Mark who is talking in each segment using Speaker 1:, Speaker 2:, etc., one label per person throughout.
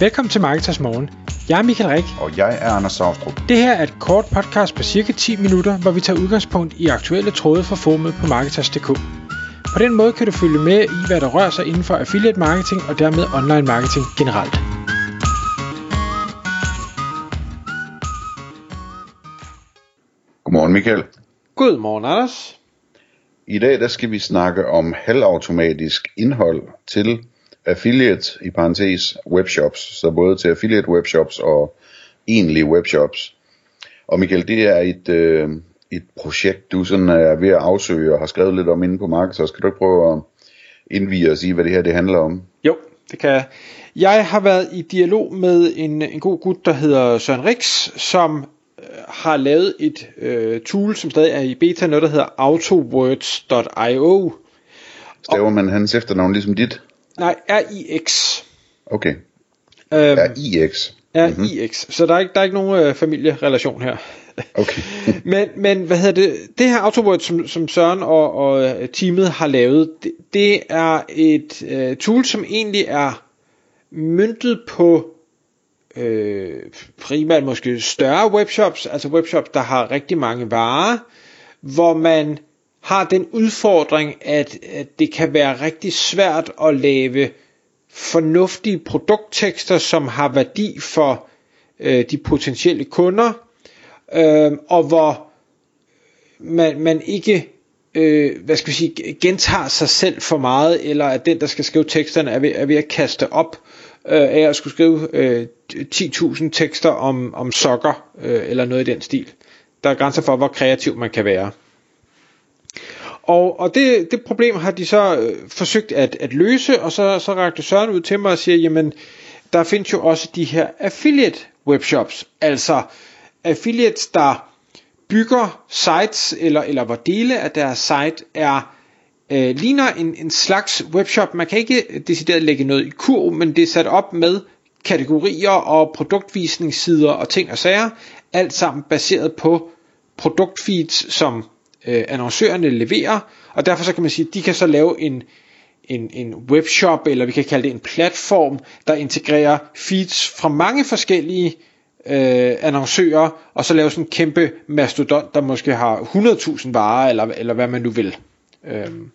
Speaker 1: Velkommen til Marketers Morgen. Jeg er Michael Rik.
Speaker 2: Og jeg er Anders Saustrup.
Speaker 1: Det her er et kort podcast på cirka 10 minutter, hvor vi tager udgangspunkt i aktuelle tråde fra formet på Marketers.dk. På den måde kan du følge med i, hvad der rører sig inden for affiliate marketing og dermed online marketing generelt.
Speaker 2: Godmorgen Michael.
Speaker 1: Godmorgen Anders.
Speaker 2: I dag der skal vi snakke om halvautomatisk indhold til affiliate i parentes webshops, så både til affiliate webshops og egentlige webshops. Og Michael, det er et, øh, et projekt, du sådan er ved at afsøge og har skrevet lidt om inde på markedet, så skal du ikke prøve at indvige og sige, hvad det her det handler om?
Speaker 1: Jo, det kan jeg. Jeg har været i dialog med en, en god gut, der hedder Søren Rix, som øh, har lavet et øh, tool, som stadig er i beta, noget der hedder autowords.io.
Speaker 2: Staver man hans efternavn ligesom dit?
Speaker 1: Nej, RIX.
Speaker 2: Okay.
Speaker 1: Øhm,
Speaker 2: RIX.
Speaker 1: RIX. Så der er ikke, der er ikke nogen øh, familierelation her.
Speaker 2: Okay.
Speaker 1: men, men hvad hedder det? Det her Autoword, som, som Søren og, og teamet har lavet, det, det er et øh, tool, som egentlig er myntet på øh, primært måske større webshops, altså webshops, der har rigtig mange varer, hvor man har den udfordring, at, at det kan være rigtig svært at lave fornuftige produkttekster, som har værdi for øh, de potentielle kunder, øh, og hvor man, man ikke øh, hvad skal vi sige, gentager sig selv for meget, eller at den, der skal skrive teksterne, er ved, er ved at kaste op øh, af at skulle skrive øh, 10.000 tekster om, om sokker, øh, eller noget i den stil. Der er grænser for, hvor kreativ man kan være. Og, og det, det problem har de så øh, forsøgt at, at løse, og så, så rakte Søren ud til mig og siger, jamen, der findes jo også de her affiliate webshops, altså affiliates, der bygger sites, eller, eller hvor dele af deres site er øh, ligner en, en slags webshop. Man kan ikke decideret lægge noget i kurv, men det er sat op med kategorier og produktvisningssider og ting og sager, alt sammen baseret på produktfeeds, som øh, annoncørerne leverer, og derfor så kan man sige, at de kan så lave en, en, en webshop, eller vi kan kalde det en platform, der integrerer feeds fra mange forskellige øh, annoncører, og så lave sådan en kæmpe mastodont, der måske har 100.000 varer, eller, eller hvad man nu vil. Øhm.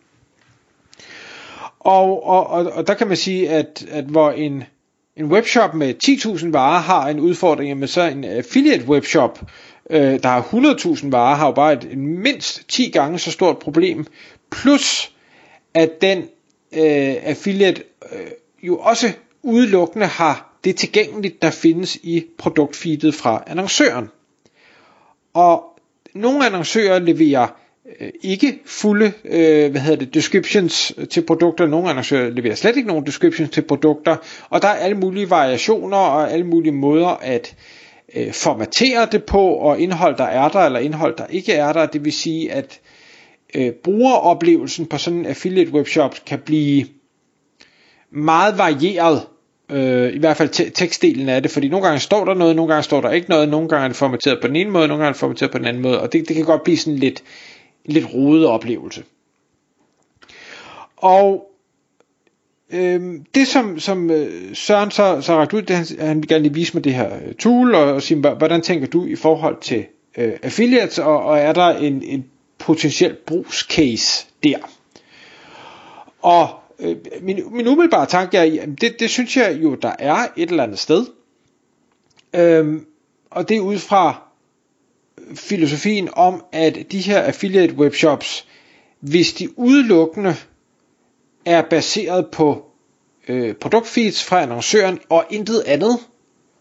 Speaker 1: Og, og, og, og der kan man sige, at, at hvor en, en webshop med 10.000 varer har en udfordring, men så en affiliate webshop, øh, der har 100.000 varer, har jo bare et, mindst 10 gange så stort problem. Plus at den øh, affiliate øh, jo også udelukkende har det tilgængeligt, der findes i produktfeedet fra annoncøren. Og nogle annoncører leverer øh, ikke fulde øh, hvad hedder det, descriptions til produkter. Nogle annoncører leverer slet ikke nogen descriptions til produkter. Og der er alle mulige variationer og alle mulige måder at øh, Øh, formatere det på, og indhold der er der, eller indhold der ikke er der. Det vil sige, at øh, brugeroplevelsen på sådan en affiliate webshop kan blive meget varieret, øh, i hvert fald te- tekstdelen af det, fordi nogle gange står der noget, nogle gange står der ikke noget, nogle gange er det formateret på den ene måde, nogle gange er det formateret på den anden måde, og det, det kan godt blive sådan lidt, lidt rodet oplevelse. Og øh, det som, som øh, Søren så, så rakt ud, det han, han vil gerne lige vise mig det her øh, tool, og, og sige, hvordan tænker du i forhold til øh, affiliates, og, og er der en, en potentiel brugscase der? Og øh, min, min umiddelbare tanke er, jamen det, det synes jeg jo, der er et eller andet sted. Øhm, og det er ud fra øh, filosofien om, at de her affiliate webshops, hvis de udelukkende er baseret på øh, produktfeeds fra annoncøren og intet andet,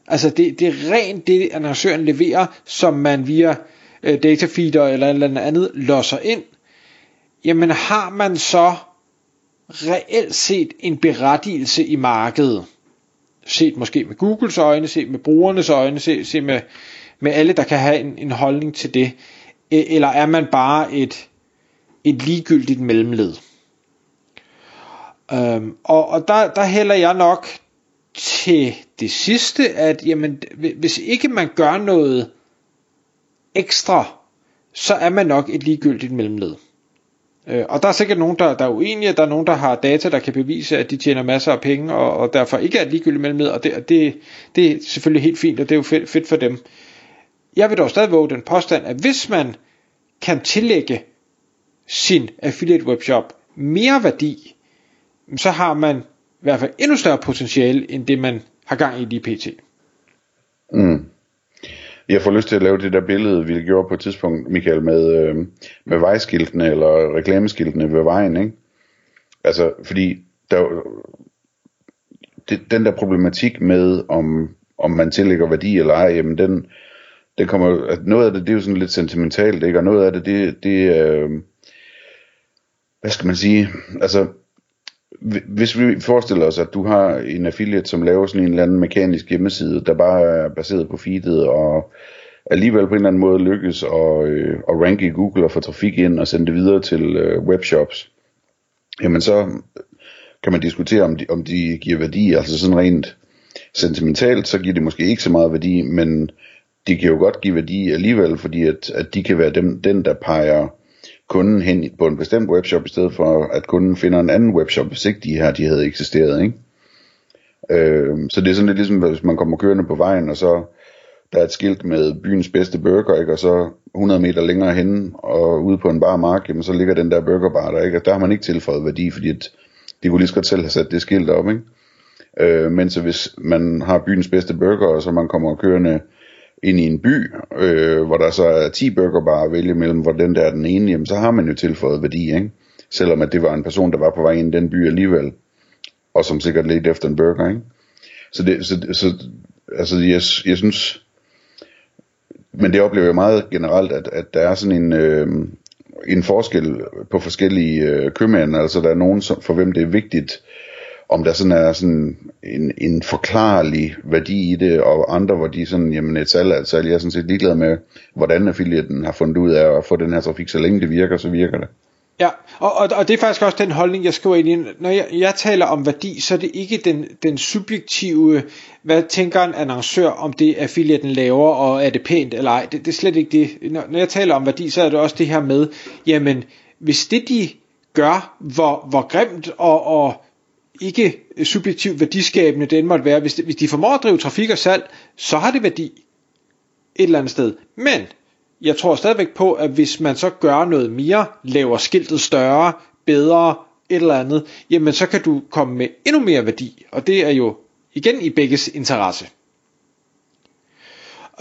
Speaker 1: altså det, det er rent det annoncøren leverer, som man via øh, datafeeder eller eller andet losser ind, jamen har man så reelt set en berettigelse i markedet. Set måske med Googles øjne, set med brugernes øjne, set, set med, med alle, der kan have en, en holdning til det. E, eller er man bare et, et ligegyldigt mellemled? Øhm, og og der, der hælder jeg nok til det sidste, at jamen, hvis ikke man gør noget ekstra, så er man nok et ligegyldigt mellemled. Øh, og der er sikkert nogen, der, der er uenige, der er nogen, der har data, der kan bevise, at de tjener masser af penge, og, og derfor ikke er ligegyldigt mellemled, og det, det, det er selvfølgelig helt fint, og det er jo fedt, fedt for dem. Jeg vil dog stadig våge den påstand, at hvis man kan tillægge sin affiliate webshop mere værdi, så har man i hvert fald endnu større potentiale, end det man har gang i lige pt.
Speaker 2: Mm. Jeg får lyst til at lave det der billede, vi gjorde på et tidspunkt, Michael, med, øh, med vejskiltene eller reklameskiltene ved vejen, ikke? Altså, fordi der, det, den der problematik med, om, om man tillægger værdi eller ej, jamen den, den kommer, at noget af det, det er jo sådan lidt sentimentalt, ikke? Og noget af det, det, det øh, hvad skal man sige, altså, hvis vi forestiller os, at du har en affiliate, som laver sådan en eller anden mekanisk hjemmeside, der bare er baseret på feedet, og alligevel på en eller anden måde lykkes at, øh, at ranke i Google og få trafik ind og sende det videre til øh, webshops, jamen så kan man diskutere, om de, om de giver værdi, altså sådan rent sentimentalt, så giver det måske ikke så meget værdi, men de kan jo godt give værdi alligevel, fordi at, at de kan være dem, den, der peger kunden hen på en bestemt webshop, i stedet for at kunden finder en anden webshop, hvis ikke de her de havde eksisteret. Ikke? Øh, så det er sådan lidt ligesom, hvis man kommer kørende på vejen, og så der er et skilt med byens bedste burger, ikke? og så 100 meter længere hen og ude på en bar mark, jamen, så ligger den der burgerbar der, ikke? og der har man ikke tilføjet værdi, fordi at de kunne lige så godt selv have sat det skilt op. Ikke? Øh, men så hvis man har byens bedste burger, og så man kommer kørende ind i en by, øh, hvor der så er 10 burgerbarer at vælge mellem, hvor den der er den ene, jamen, så har man jo tilføjet værdi, ikke? selvom at det var en person, der var på vej ind i den by alligevel, og som sikkert ledte efter en burger. Ikke? Så, det, så, så altså, jeg, jeg synes, men det oplever jeg meget generelt, at, at der er sådan en, øh, en forskel på forskellige øh, købmænd, altså der er nogen, som, for hvem det er vigtigt, om der sådan er sådan en, en forklarlig værdi i det, og andre, hvor de sådan, jamen et salg er et salg, jeg er sådan set ligeglad med, hvordan affiliaten har fundet ud af at få den her trafik, så længe det virker, så virker det.
Speaker 1: Ja, og, og, og det er faktisk også den holdning, jeg skriver ind i. Når jeg, jeg taler om værdi, så er det ikke den, den subjektive, hvad tænker en annoncør om det, affiliaten laver, og er det pænt eller ej. Det, det er slet ikke det. Når, når jeg taler om værdi, så er det også det her med, jamen, hvis det de gør, hvor, hvor grimt og, og ikke subjektivt værdiskabende den måtte være, hvis de, hvis de formår at drive trafik og salg, så har det værdi et eller andet sted. Men jeg tror stadigvæk på, at hvis man så gør noget mere, laver skiltet større, bedre, et eller andet, jamen så kan du komme med endnu mere værdi, og det er jo igen i begges interesse.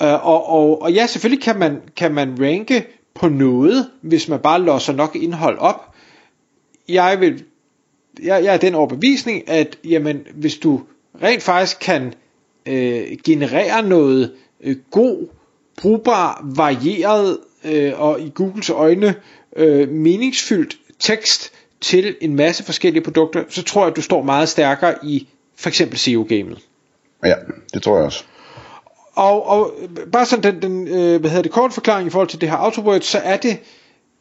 Speaker 1: Øh, og, og, og ja, selvfølgelig kan man, kan man ranke på noget, hvis man bare låser nok indhold op. Jeg vil jeg, jeg er den overbevisning, at jamen, hvis du rent faktisk kan øh, generere noget øh, god, brugbar, varieret øh, og i Googles øjne øh, meningsfyldt tekst til en masse forskellige produkter, så tror jeg, at du står meget stærkere i for eksempel SEO-gamet.
Speaker 2: Ja, det tror jeg også.
Speaker 1: Og, og bare sådan den, den øh, hvad hedder det, kort forklaring i forhold til det her AutoWord, så er det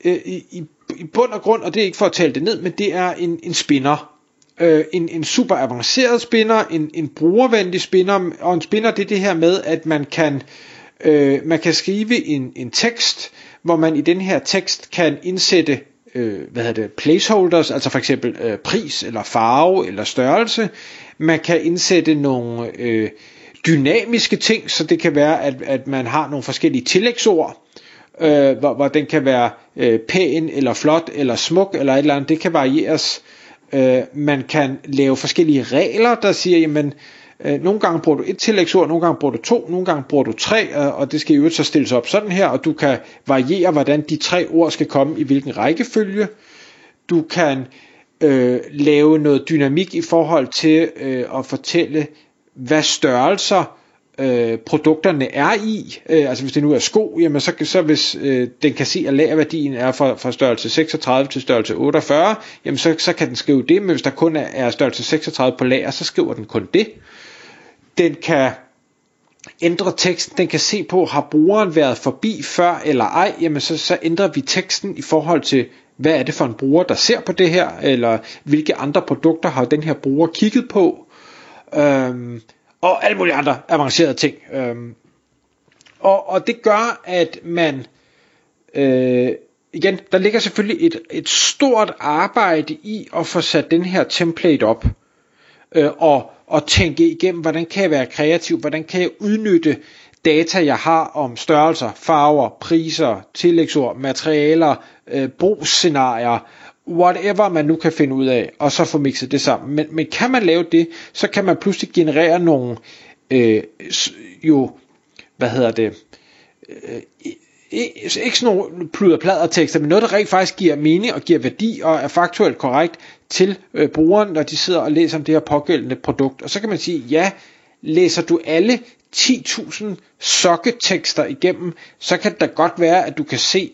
Speaker 1: øh, i, i bund og grund, og det er ikke for at tale det ned, men det er en, en spinner. Øh, en, en super avanceret spinner, en, en brugervenlig spinner, og en spinner det er det her med, at man kan, øh, man kan skrive en, en tekst, hvor man i den her tekst kan indsætte øh, hvad hedder det, placeholders, altså for eksempel øh, pris, eller farve, eller størrelse. Man kan indsætte nogle øh, dynamiske ting, så det kan være, at, at man har nogle forskellige tillægsord, øh, hvor, hvor den kan være øh, pæn, eller flot, eller smuk, eller et eller andet. Det kan varieres. Øh, man kan lave forskellige regler, der siger, jamen, øh, nogle gange bruger du et tillægsord, nogle gange bruger du to, nogle gange bruger du tre, øh, og det skal i øvrigt så stilles op sådan her, og du kan variere, hvordan de tre ord skal komme i hvilken rækkefølge. Du kan øh, lave noget dynamik i forhold til øh, at fortælle, hvad størrelser øh, produkterne er i. Øh, altså hvis det nu er sko, jamen så, så hvis øh, den kan se, at lagerværdien er fra, fra størrelse 36 til størrelse 48, jamen så, så kan den skrive det, men hvis der kun er, er størrelse 36 på lager, så skriver den kun det. Den kan ændre teksten, den kan se på, har brugeren været forbi før eller ej, jamen så, så ændrer vi teksten i forhold til, hvad er det for en bruger, der ser på det her, eller hvilke andre produkter har den her bruger kigget på. Øhm, og alle mulige andre avancerede ting. Øhm, og, og det gør, at man øh, igen, der ligger selvfølgelig et, et stort arbejde i at få sat den her template op, øh, og, og tænke igennem, hvordan kan jeg være kreativ, hvordan kan jeg udnytte data, jeg har om størrelser, farver, priser, tillægsord, materialer, øh, brugsscenarier, whatever man nu kan finde ud af, og så få mixet det sammen. Men, men kan man lave det, så kan man pludselig generere nogle, øh, jo, hvad hedder det, øh, ikke sådan nogle pluderplader tekster, men noget, der rent faktisk giver mening og giver værdi og er faktuelt korrekt til øh, brugeren, når de sidder og læser om det her pågældende produkt. Og så kan man sige, ja, læser du alle 10.000 sokketekster igennem, så kan det da godt være, at du kan se,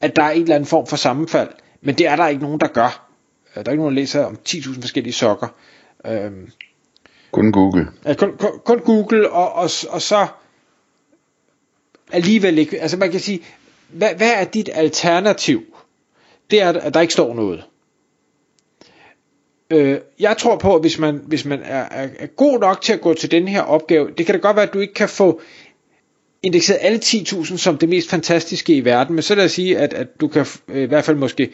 Speaker 1: at der er en eller anden form for sammenfald. Men det er der ikke nogen, der gør. Der er ikke nogen, der læser om 10.000 forskellige sokker. Øhm,
Speaker 2: kun Google.
Speaker 1: Ja, kun, kun, kun Google, og, og, og så alligevel ikke, altså man kan sige, hvad, hvad er dit alternativ? Det er, at der ikke står noget. Øh, jeg tror på, at hvis man, hvis man er, er, er god nok til at gå til den her opgave, det kan da godt være, at du ikke kan få indekseret alle 10.000 som det mest fantastiske i verden, men så lad os sige, at, at du kan øh, i hvert fald måske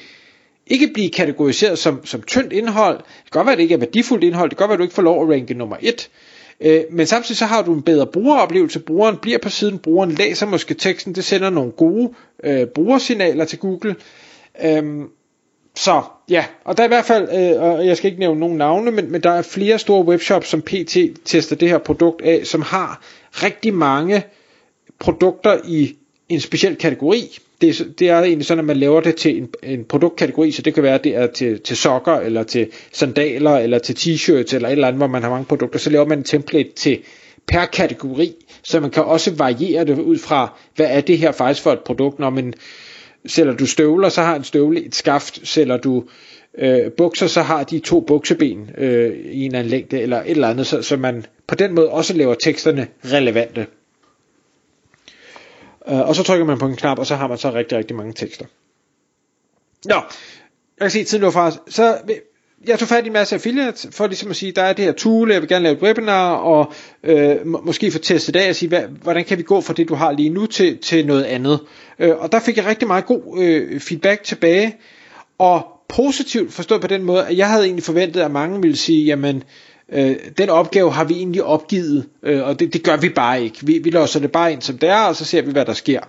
Speaker 1: ikke blive kategoriseret som, som tyndt indhold. Det kan godt være, at det ikke er værdifuldt indhold. Det kan godt være, at du ikke får lov at ranke nummer 1. Øh, men samtidig så har du en bedre brugeroplevelse. Brugeren bliver på siden, brugeren læser måske teksten, det sender nogle gode øh, brugersignaler til Google. Øhm, så ja, og der er i hvert fald, øh, og jeg skal ikke nævne nogen navne, men, men der er flere store webshops, som PT tester det her produkt af, som har rigtig mange produkter i en speciel kategori. Det det er egentlig sådan, at man laver det til en, en produktkategori, så det kan være, at det er til, til sokker, eller til sandaler, eller til t-shirts, eller et eller andet, hvor man har mange produkter. Så laver man en template til per kategori, så man kan også variere det ud fra, hvad er det her faktisk for et produkt, når man sælger du støvler, så har en støvle et skaft, sælger du øh, bukser, så har de to bukseben øh, i en eller anden længde, eller et eller andet, så, så man på den måde også laver teksterne relevante. Øh, og så trykker man på en knap, og så har man så rigtig, rigtig mange tekster. Nå, jeg kan se, tiden fra Så øh, jeg tog fat i en masse affiliates, for ligesom at sige, der er det her tool, jeg vil gerne lave et webinar, og øh, må, måske få testet af og sige, hvad, hvordan kan vi gå fra det, du har lige nu, til, til noget andet. Øh, og der fik jeg rigtig meget god øh, feedback tilbage, og positivt forstået på den måde, at jeg havde egentlig forventet, at mange ville sige, jamen, øh, den opgave har vi egentlig opgivet, øh, og det, det gør vi bare ikke. Vi, vi låser det bare ind som det er, og så ser vi, hvad der sker.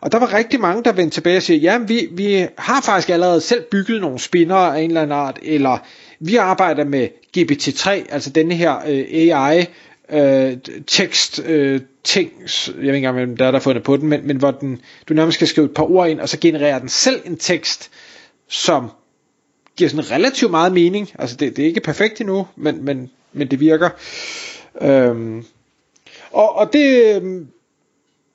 Speaker 1: Og der var rigtig mange, der vendte tilbage og siger, ja, vi, vi har faktisk allerede selv bygget nogle spinner af en eller anden art, eller vi arbejder med GPT-3, altså denne her øh, AI, øh, tekst øh, ting, jeg ved ikke engang, hvem der er, der har fundet på den, men, men hvor den, du nærmest skal skrive et par ord ind, og så genererer den selv en tekst, som giver sådan relativt meget mening. Altså det, det er ikke perfekt endnu, men, men, men det virker. Øhm, og, og det,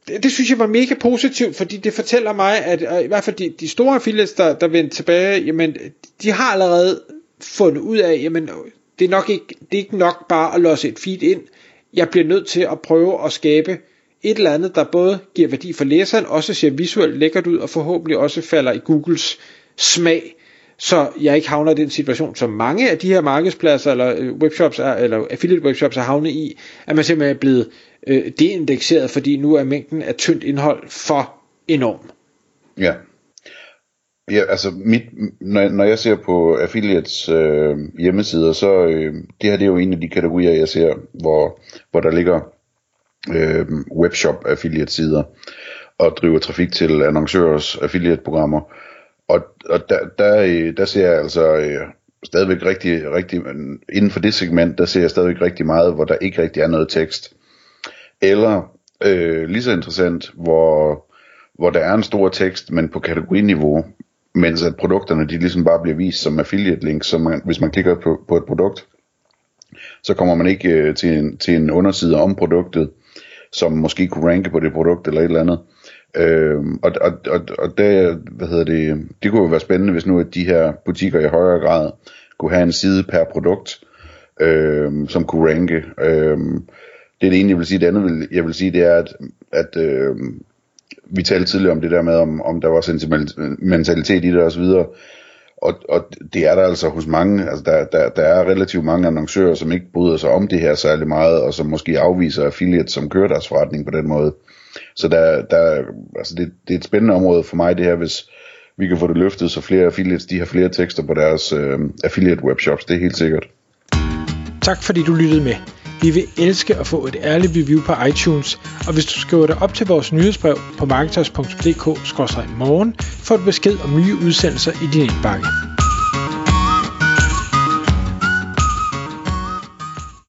Speaker 1: det, det synes jeg var mega positivt, fordi det fortæller mig, at i hvert fald de, de store affiliates, der, der vendte tilbage, jamen, de har allerede fundet ud af, jamen, det er nok ikke, det er ikke nok bare at låse et feed ind. Jeg bliver nødt til at prøve at skabe et eller andet, der både giver værdi for læseren, også ser visuelt lækkert ud, og forhåbentlig også falder i Googles smag så jeg ikke havner i den situation, som mange af de her markedspladser eller øh, webshops er, eller affiliate webshops er havnet i, at man simpelthen er blevet øh, deindekseret, fordi nu er mængden af tyndt indhold for enorm.
Speaker 2: Ja. Ja, altså mit, når, når jeg ser på affiliates øh, hjemmesider, så øh, det her det er jo en af de kategorier, jeg ser, hvor, hvor der ligger øh, webshop affiliate sider og driver trafik til annoncørers affiliate programmer. Og, og der, der, øh, der ser jeg altså øh, stadigvæk rigtig, rigtig, inden for det segment, der ser jeg stadigvæk rigtig meget, hvor der ikke rigtig er noget tekst. Eller øh, lige så interessant, hvor, hvor der er en stor tekst, men på kategoriniveau, mens at produkterne de ligesom bare bliver vist som affiliate link, så man, hvis man klikker på, på et produkt, så kommer man ikke øh, til, en, til en underside om produktet, som måske kunne ranke på det produkt eller et eller andet. Øh, og, og, og, og det, hvad hedder det, det kunne jo være spændende, hvis nu at de her butikker i højere grad kunne have en side per produkt, øh, som kunne ranke. Øh, det er det ene, jeg vil sige. Det andet, vil, jeg vil sige, det er, at, at øh, vi talte tidligere om det der med, om, om der var sentimentalitet i det osv., og, og det er der altså hos mange, altså der, der, der er relativt mange annoncører, som ikke bryder sig om det her særlig meget, og som måske afviser affiliates, som kører deres forretning på den måde. Så der, der, altså det, det er et spændende område for mig det her, hvis, vi kan få det løftet, så flere affiliates de har flere tekster på deres øh, affiliate webshops. Det er helt sikkert.
Speaker 1: Tak fordi du lyttede med. Vi vil elske at få et ærligt review på iTunes, og hvis du skriver dig op til vores nyhedsbrev på marketers.dk-morgen, får du besked om nye udsendelser i din indbakke.